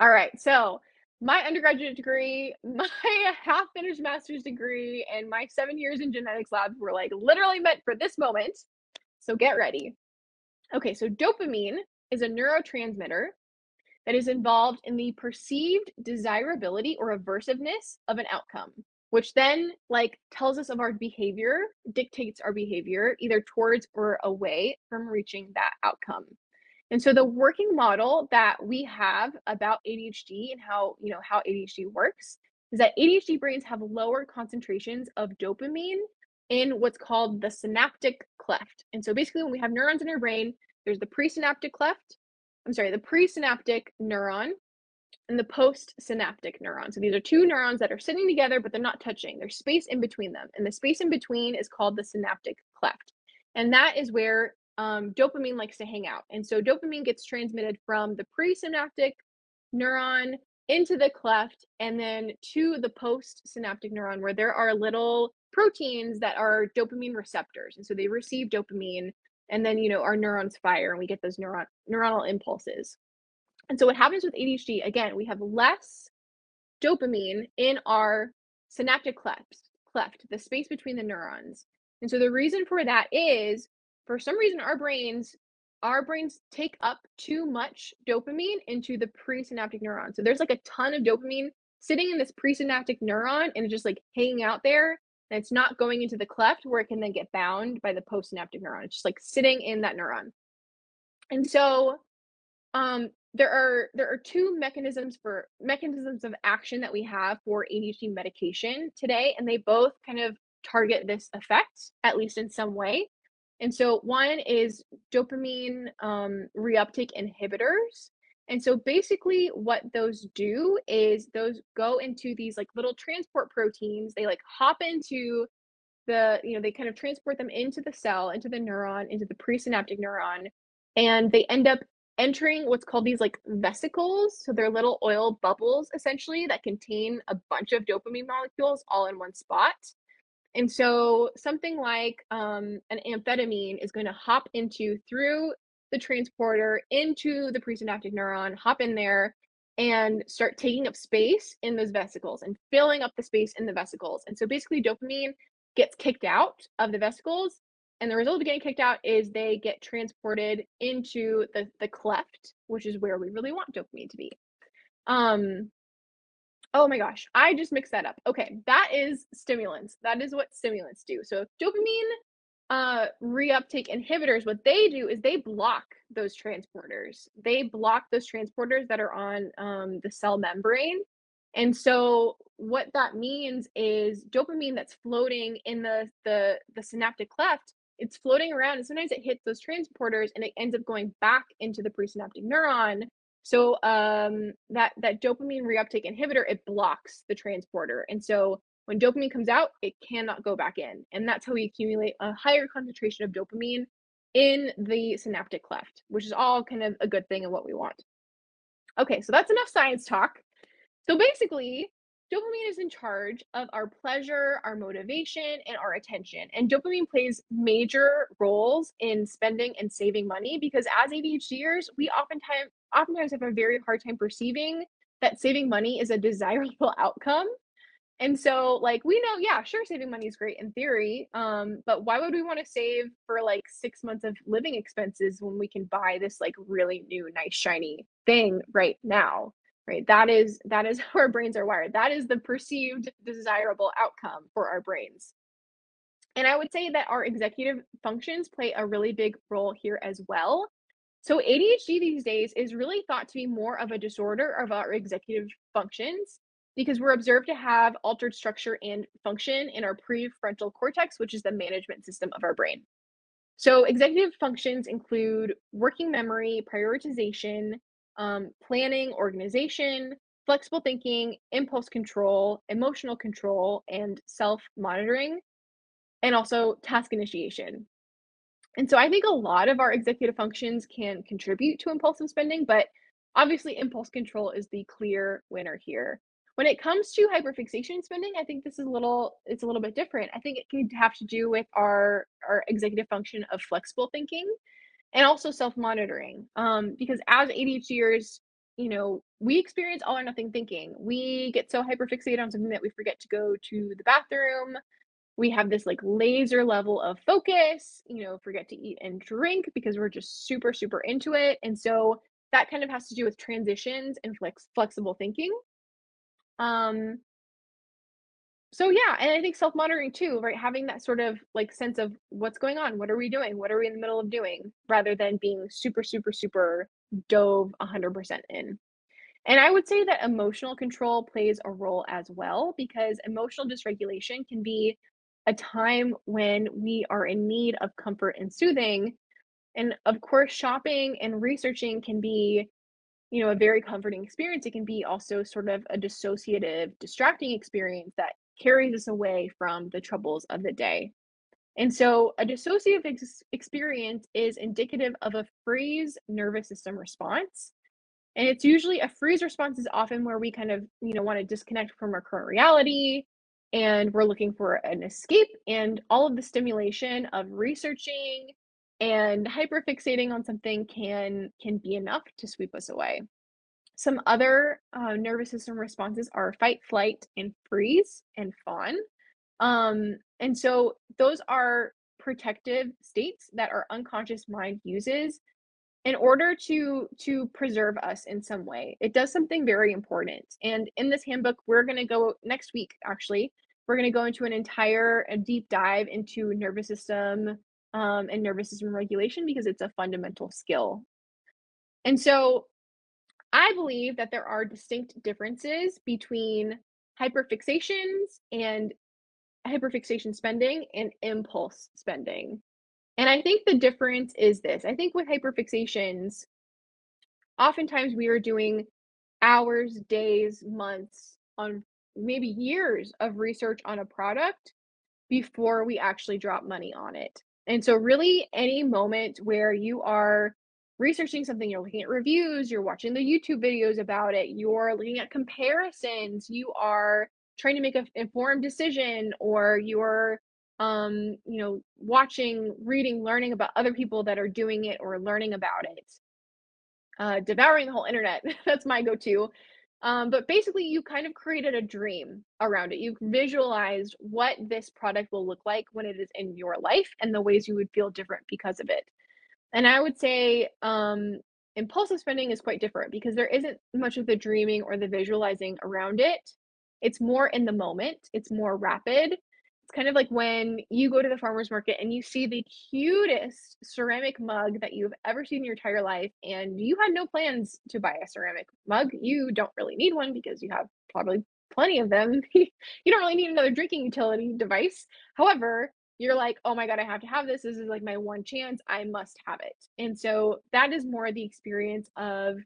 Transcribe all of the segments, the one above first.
All right. So, my undergraduate degree, my half finished master's degree, and my seven years in genetics labs were like literally meant for this moment. So, get ready. Okay. So, dopamine is a neurotransmitter that is involved in the perceived desirability or aversiveness of an outcome which then like tells us of our behavior dictates our behavior either towards or away from reaching that outcome and so the working model that we have about ADHD and how you know how ADHD works is that ADHD brains have lower concentrations of dopamine in what's called the synaptic cleft. And so basically when we have neurons in our brain, there's the presynaptic cleft I'm sorry, the presynaptic neuron and the postsynaptic neuron. So these are two neurons that are sitting together, but they're not touching. There's space in between them. And the space in between is called the synaptic cleft. And that is where um, dopamine likes to hang out. And so dopamine gets transmitted from the presynaptic neuron into the cleft and then to the postsynaptic neuron, where there are little proteins that are dopamine receptors. And so they receive dopamine and then you know our neurons fire and we get those neuron neuronal impulses and so what happens with adhd again we have less dopamine in our synaptic cleft cleft the space between the neurons and so the reason for that is for some reason our brains our brains take up too much dopamine into the presynaptic neuron so there's like a ton of dopamine sitting in this presynaptic neuron and it's just like hanging out there and it's not going into the cleft where it can then get bound by the postsynaptic neuron. It's just like sitting in that neuron. And so um, there are there are two mechanisms for mechanisms of action that we have for ADHD medication today, and they both kind of target this effect, at least in some way. And so one is dopamine um, reuptake inhibitors. And so basically what those do is those go into these like little transport proteins. They like hop into the, you know, they kind of transport them into the cell, into the neuron, into the presynaptic neuron, and they end up entering what's called these like vesicles. So they're little oil bubbles essentially that contain a bunch of dopamine molecules all in one spot. And so something like um, an amphetamine is going to hop into through the transporter into the presynaptic neuron, hop in there, and start taking up space in those vesicles and filling up the space in the vesicles. And so basically, dopamine gets kicked out of the vesicles. And the result of getting kicked out is they get transported into the, the cleft, which is where we really want dopamine to be. Um, oh my gosh, I just mixed that up. Okay, that is stimulants. That is what stimulants do. So dopamine uh reuptake inhibitors what they do is they block those transporters they block those transporters that are on um, the cell membrane and so what that means is dopamine that's floating in the the the synaptic cleft it's floating around and sometimes it hits those transporters and it ends up going back into the presynaptic neuron so um that that dopamine reuptake inhibitor it blocks the transporter and so when dopamine comes out, it cannot go back in. And that's how we accumulate a higher concentration of dopamine in the synaptic cleft, which is all kind of a good thing and what we want. Okay, so that's enough science talk. So basically, dopamine is in charge of our pleasure, our motivation, and our attention. And dopamine plays major roles in spending and saving money because as ADHDers, we oftentimes oftentimes have a very hard time perceiving that saving money is a desirable outcome and so like we know, yeah, sure saving money is great in theory. Um, but why would we want to save for like 6 months of living expenses when we can buy this like really new nice shiny thing right now? Right? That is that is how our brains are wired. That is the perceived desirable outcome for our brains. And I would say that our executive functions play a really big role here as well. So ADHD these days is really thought to be more of a disorder of our executive functions because we're observed to have altered structure and function in our prefrontal cortex, which is the management system of our brain. So, executive functions include working memory, prioritization, um, planning, organization, flexible thinking, impulse control, emotional control, and self monitoring, and also task initiation. And so, I think a lot of our executive functions can contribute to impulsive spending, but obviously, impulse control is the clear winner here. When it comes to hyperfixation spending, I think this is a little it's a little bit different. I think it can have to do with our our executive function of flexible thinking and also self-monitoring. Um, because as ADHDers, you know, we experience all or nothing thinking. We get so hyperfixated on something that we forget to go to the bathroom. We have this like laser level of focus, you know, forget to eat and drink because we're just super, super into it. And so that kind of has to do with transitions and flex flexible thinking. Um, so yeah, and I think self-monitoring too, right? Having that sort of like sense of what's going on, what are we doing, what are we in the middle of doing, rather than being super, super, super dove 100% in. And I would say that emotional control plays a role as well because emotional dysregulation can be a time when we are in need of comfort and soothing. And of course, shopping and researching can be, you know, a very comforting experience. It can be also sort of a dissociative, distracting experience that carries us away from the troubles of the day. And so a dissociative ex- experience is indicative of a freeze nervous system response. And it's usually a freeze response is often where we kind of, you know, want to disconnect from our current reality and we're looking for an escape and all of the stimulation of researching and hyperfixating on something can can be enough to sweep us away. Some other uh, nervous system responses are fight, flight, and freeze and fawn. Um, and so those are protective states that our unconscious mind uses in order to to preserve us in some way. It does something very important. And in this handbook, we're going to go next week actually. We're going to go into an entire a deep dive into nervous system um, and nervous system regulation because it's a fundamental skill. And so I believe that there are distinct differences between hyperfixations and hyperfixation spending and impulse spending. And I think the difference is this. I think with hyperfixations, oftentimes we are doing hours, days, months, on maybe years of research on a product before we actually drop money on it. And so, really, any moment where you are researching something, you're looking at reviews, you're watching the YouTube videos about it, you're looking at comparisons, you are trying to make an informed decision, or you're um, you know, watching, reading, learning about other people that are doing it or learning about it. Uh, devouring the whole internet. That's my go-to. Um, but basically, you kind of created a dream around it. You visualized what this product will look like when it is in your life and the ways you would feel different because of it. And I would say um, impulsive spending is quite different because there isn't much of the dreaming or the visualizing around it. It's more in the moment, it's more rapid. It's kind of like when you go to the farmer's market and you see the cutest ceramic mug that you've ever seen in your entire life, and you had no plans to buy a ceramic mug. You don't really need one because you have probably plenty of them. you don't really need another drinking utility device. However, you're like, oh my God, I have to have this. This is like my one chance. I must have it. And so that is more the experience of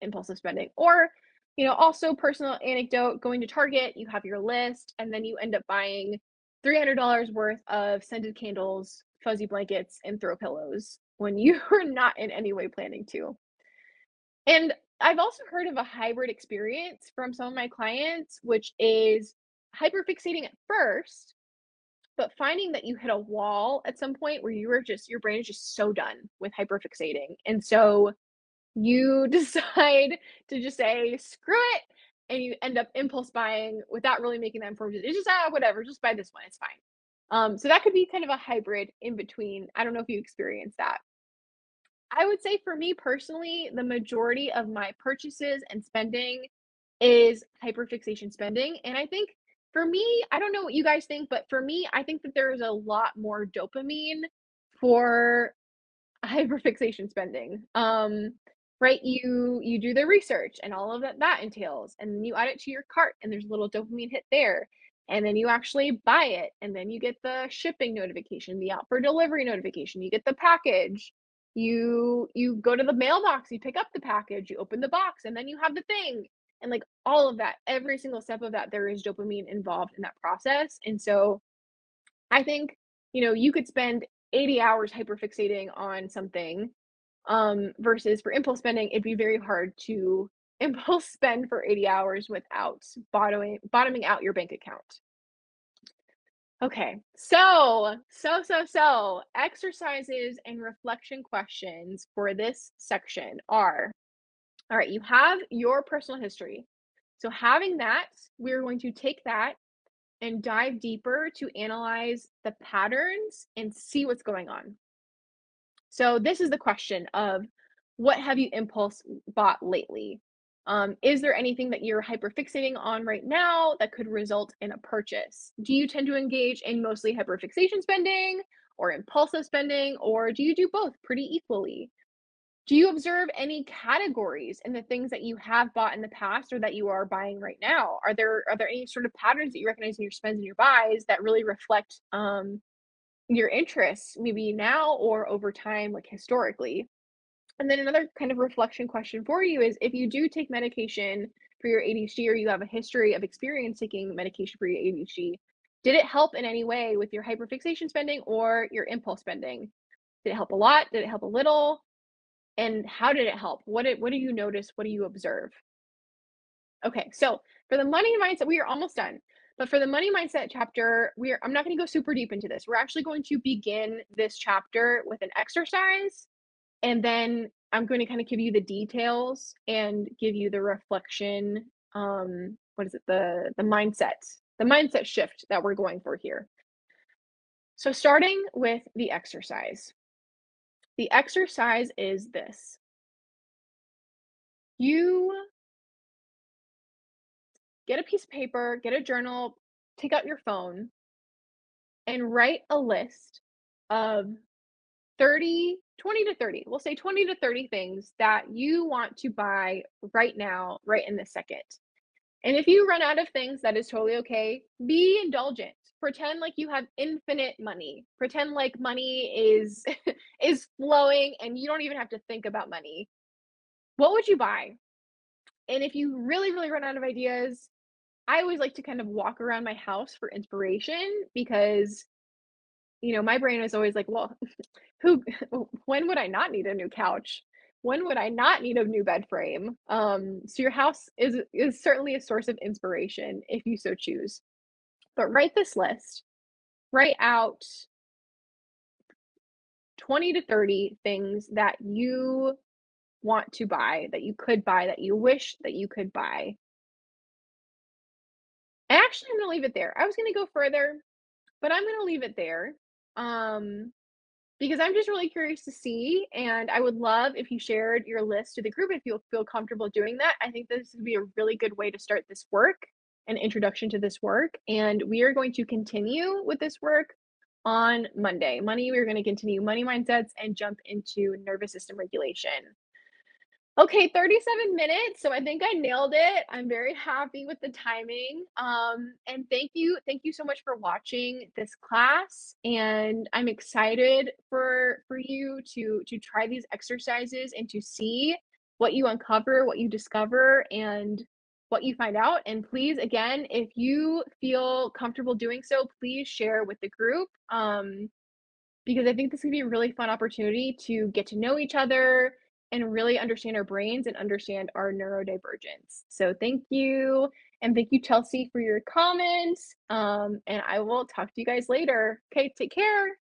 impulsive spending. Or, you know, also personal anecdote going to Target, you have your list, and then you end up buying $300 worth of scented candles, fuzzy blankets, and throw pillows when you are not in any way planning to. And I've also heard of a hybrid experience from some of my clients, which is hyperfixating at first but finding that you hit a wall at some point where you were just your brain is just so done with hyperfixating and so you decide to just say screw it and you end up impulse buying without really making that informed it's just ah whatever just buy this one it's fine. Um, so that could be kind of a hybrid in between i don't know if you experience that. I would say for me personally the majority of my purchases and spending is hyperfixation spending and i think for me, I don't know what you guys think, but for me, I think that there is a lot more dopamine for hyperfixation spending. Um, right? You you do the research and all of that that entails, and then you add it to your cart, and there's a little dopamine hit there. And then you actually buy it, and then you get the shipping notification, the out for delivery notification, you get the package. You you go to the mailbox, you pick up the package, you open the box, and then you have the thing and like all of that every single step of that there is dopamine involved in that process and so i think you know you could spend 80 hours hyperfixating on something um versus for impulse spending it'd be very hard to impulse spend for 80 hours without bottoming bottoming out your bank account. Okay so so so so exercises and reflection questions for this section are All right, you have your personal history. So, having that, we're going to take that and dive deeper to analyze the patterns and see what's going on. So, this is the question of what have you impulse bought lately? Um, is there anything that you're hyperfixating on right now that could result in a purchase? Do you tend to engage in mostly hyperfixation spending or impulsive spending, or do you do both pretty equally? Do you observe any categories in the things that you have bought in the past or that you are buying right now? Are there are there any sort of patterns that you recognize in your spends and your buys that really reflect um, your interests, maybe now or over time, like historically? And then another kind of reflection question for you is if you do take medication for your ADHD or you have a history of experience taking medication for your ADHD, did it help in any way with your hyperfixation spending or your impulse spending? Did it help a lot? Did it help a little? And how did it help? What did what do you notice? What do you observe? Okay, so for the money mindset, we are almost done. But for the money mindset chapter, we are I'm not going to go super deep into this. We're actually going to begin this chapter with an exercise and then I'm going to kind of give you the details and give you the reflection um what is it the the mindset the mindset shift that we're going for here. So starting with the exercise. The exercise is this. You get a piece of paper, get a journal, take out your phone and write a list of 30, 20 to 30. We'll say 20 to 30 things that you want to buy right now, right in this second. And if you run out of things, that is totally okay. Be indulgent. Pretend like you have infinite money. Pretend like money is is flowing and you don't even have to think about money. What would you buy? And if you really really run out of ideas, I always like to kind of walk around my house for inspiration because you know, my brain is always like, well, who when would I not need a new couch? When would I not need a new bed frame? Um, so your house is is certainly a source of inspiration if you so choose. But write this list. Write out 20 to 30 things that you want to buy, that you could buy, that you wish that you could buy. Actually, I'm going to leave it there. I was going to go further, but I'm going to leave it there. Um, because I'm just really curious to see, and I would love if you shared your list to the group if you feel comfortable doing that. I think this would be a really good way to start this work, an introduction to this work. And we are going to continue with this work on Monday. Money, we're going to continue money mindsets and jump into nervous system regulation. Okay, 37 minutes. So I think I nailed it. I'm very happy with the timing. Um, and thank you, thank you so much for watching this class. And I'm excited for for you to to try these exercises and to see what you uncover, what you discover, and what you find out. And please, again, if you feel comfortable doing so, please share with the group. Um, because I think this could be a really fun opportunity to get to know each other and really understand our brains and understand our neurodivergence. So thank you. And thank you, Chelsea, for your comments. Um, and I will talk to you guys later. Okay, take care.